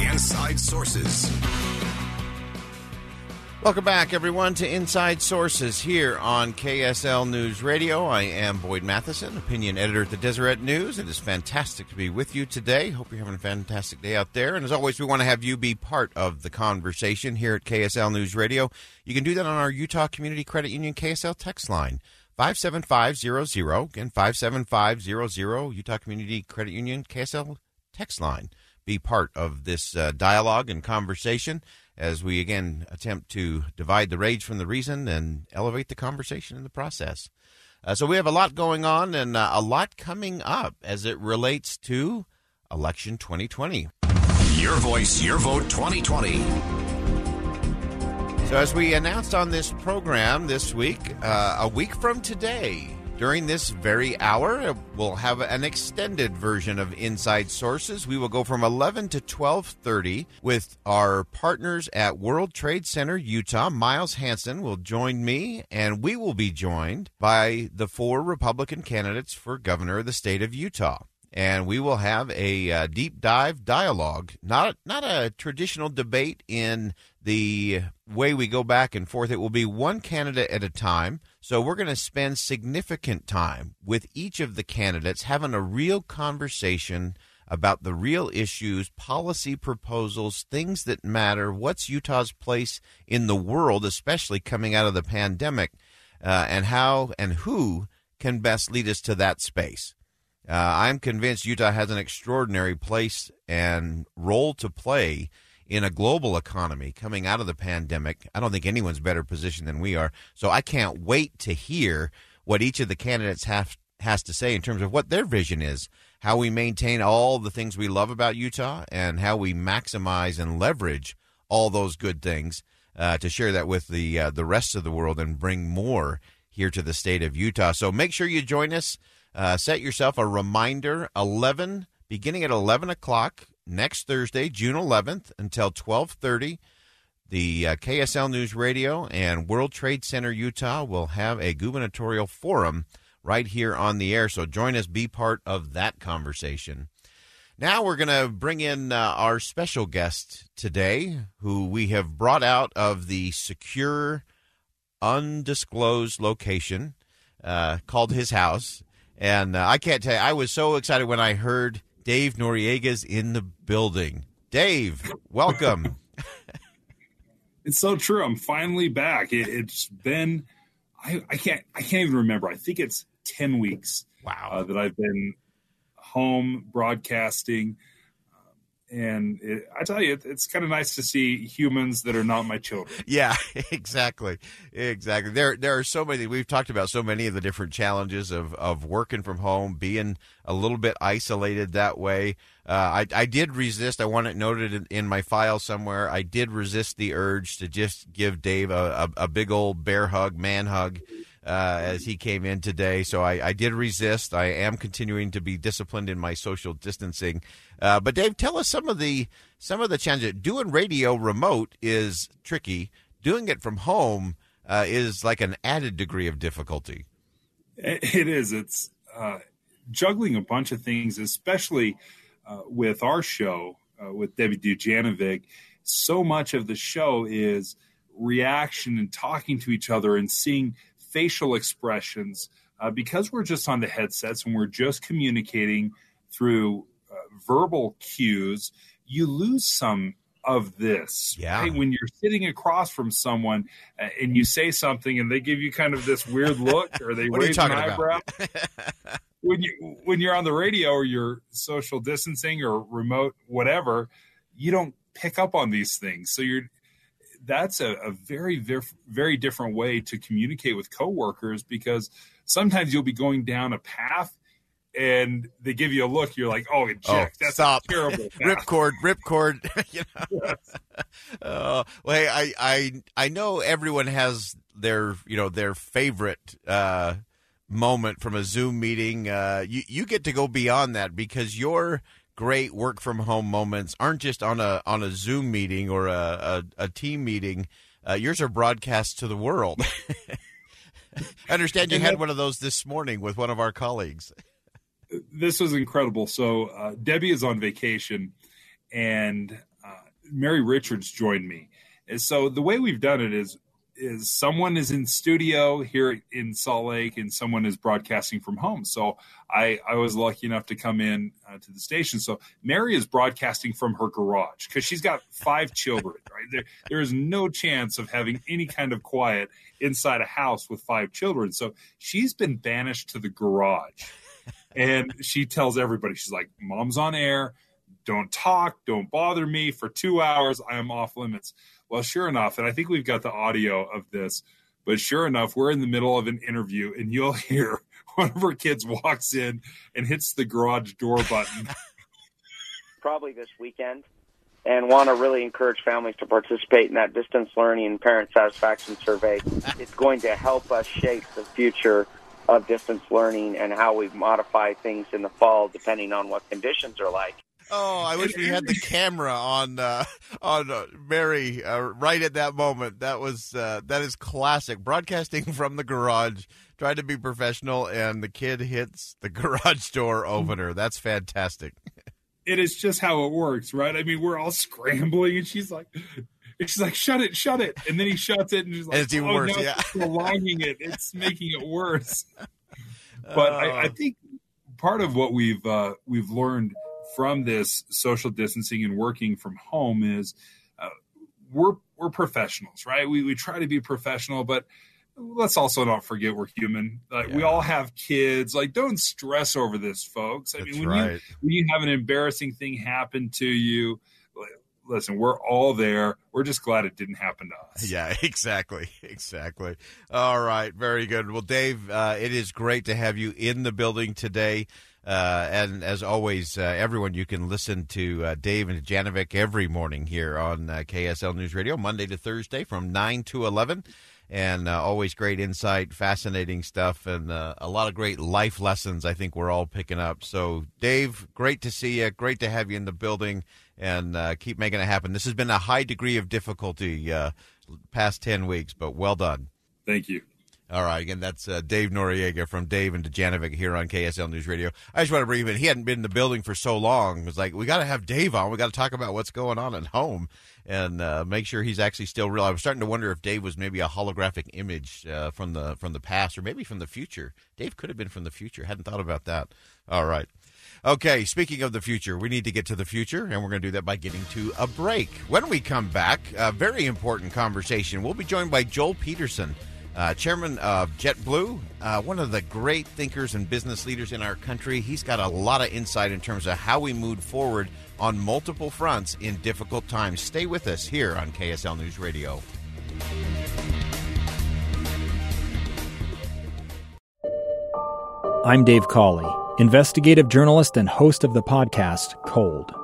Inside Sources. Welcome back, everyone, to Inside Sources here on KSL News Radio. I am Boyd Matheson, opinion editor at the Deseret News. It is fantastic to be with you today. Hope you're having a fantastic day out there. And as always, we want to have you be part of the conversation here at KSL News Radio. You can do that on our Utah Community Credit Union KSL text line. 57500, again, 57500, Utah Community Credit Union KSL text line. Be part of this uh, dialogue and conversation as we again attempt to divide the rage from the reason and elevate the conversation in the process. Uh, so we have a lot going on and uh, a lot coming up as it relates to election 2020. Your voice, your vote 2020. So, as we announced on this program this week, uh, a week from today, during this very hour, we'll have an extended version of Inside Sources. We will go from 11 to 12:30 with our partners at World Trade Center Utah. Miles Hansen will join me and we will be joined by the four Republican candidates for governor of the state of Utah and we will have a uh, deep dive dialogue, not not a traditional debate in the way we go back and forth. It will be one candidate at a time. So we're going to spend significant time with each of the candidates having a real conversation about the real issues, policy proposals, things that matter, what's Utah's place in the world, especially coming out of the pandemic, uh, and how and who can best lead us to that space. Uh, I'm convinced Utah has an extraordinary place and role to play in a global economy coming out of the pandemic. I don't think anyone's better positioned than we are. So I can't wait to hear what each of the candidates have has to say in terms of what their vision is, how we maintain all the things we love about Utah, and how we maximize and leverage all those good things uh, to share that with the uh, the rest of the world and bring more here to the state of Utah. So make sure you join us. Uh, set yourself a reminder 11 beginning at 11 o'clock next thursday june 11th until 12.30 the uh, ksl news radio and world trade center utah will have a gubernatorial forum right here on the air. So join us be part of that conversation. Now we're going to bring in uh, our special guest today who we have brought out of the secure undisclosed location uh, called his house. And uh, I can't tell you, I was so excited when I heard Dave Noriega's in the building. Dave, welcome. it's so true. I'm finally back. It, has been, I, I, can't, I can't even remember. I think it's 10 weeks. Wow. Uh, that I've been home broadcasting and it, I tell you, it, it's kind of nice to see humans that are not my children. Yeah, exactly, exactly. There, there are so many. We've talked about so many of the different challenges of of working from home, being a little bit isolated that way. Uh, I, I did resist. I want it noted in, in, my file somewhere. I did resist the urge to just give Dave a, a, a big old bear hug, man hug. Uh, as he came in today. So I, I, did resist. I am continuing to be disciplined in my social distancing. Uh, but Dave, tell us some of the some of the challenges. Doing radio remote is tricky. Doing it from home uh, is like an added degree of difficulty. It is. It's uh, juggling a bunch of things, especially uh, with our show with Debbie Dujanovic. So much of the show is reaction and talking to each other and seeing facial expressions uh, because we're just on the headsets and we're just communicating through uh, verbal cues you lose some of this yeah. right? when you're sitting across from someone uh, and you say something and they give you kind of this weird look or they raise an eyebrow. When you when you're on the radio or you're social distancing or remote whatever you don't pick up on these things. So you're that's a, a very, very, very different way to communicate with coworkers because sometimes you'll be going down a path and they give you a look. You're like, "Oh, Jack, Oh, that's stop. terrible." ripcord, ripcord. you know? Yes. Uh, well, hey, I, I, I know everyone has their, you know, their favorite uh, moment from a Zoom meeting. Uh, you, you get to go beyond that because your great work from home moments aren't just on a on a Zoom meeting or a a, a team meeting. Uh, yours are broadcast to the world. I understand you had one of those this morning with one of our colleagues. this was incredible. So uh, Debbie is on vacation, and uh, Mary Richards joined me. And so the way we've done it is is someone is in studio here in Salt Lake, and someone is broadcasting from home. So I I was lucky enough to come in uh, to the station. So Mary is broadcasting from her garage because she's got five children. Right there, there is no chance of having any kind of quiet inside a house with five children. So she's been banished to the garage and she tells everybody she's like mom's on air don't talk don't bother me for two hours i am off limits well sure enough and i think we've got the audio of this but sure enough we're in the middle of an interview and you'll hear one of her kids walks in and hits the garage door button probably this weekend and want to really encourage families to participate in that distance learning and parent satisfaction survey. it's going to help us shape the future of distance learning and how we modify things in the fall depending on what conditions are like. Oh, I wish we had the camera on uh, on uh, Mary uh, right at that moment. That was uh, that is classic broadcasting from the garage. Tried to be professional, and the kid hits the garage door opener. That's fantastic. it is just how it works right i mean we're all scrambling and she's like and she's like shut it shut it and then he shuts it and she's like And it's even oh, worse, no, yeah. prolonging it it's making it worse but I, I Oh. think part of what we've uh, we've learned from this social distancing and working from home is uh, we're we're professionals, right? We we try to be professional, but let's also not forget we're human. Like we all have kids. Like don't stress over this, folks. I That's mean, when you when you have an embarrassing thing happen to you, listen, we're all there. We're just glad it didn't happen to us. Yeah, exactly, exactly. All right, very good. Well, Dave, uh, it is great to have you in the building today. Uh, and as always, uh, everyone, you can listen to uh, Dave and Dujanovic every morning here on uh, KSL News Radio, Monday to Thursday from 9 to 11. And uh, always great insight, fascinating stuff, and uh, a lot of great life lessons I think we're all picking up. So, Dave, great to see you. Great to have you in the building and keep making it happen. This has been a high degree of difficulty past 10 weeks, but well done. Thank you. All right, again, that's uh, Dave Noriega from Dave and Dujanovic here on KSL News Radio. I just want to bring him in. He hadn't been in the building for so long. It was like, we got to have Dave on. We got to talk about what's going on at home and uh, make sure he's actually still real. I was starting to wonder if Dave was maybe a holographic image uh, from the from the past or maybe from the future. Dave could have been from the future. Hadn't thought about that. All right. Okay, speaking of the future, we need to get to the future, and we're going to do that by getting to a break. When we come back, a very important conversation. We'll be joined by Joel Peterson, uh, chairman of JetBlue, uh, one of the great thinkers and business leaders in our country. He's got a lot of insight in terms of how we move forward on multiple fronts in difficult times. Stay with us here on KSL News Radio. I'm Dave Cawley, investigative journalist and host of the podcast Cold.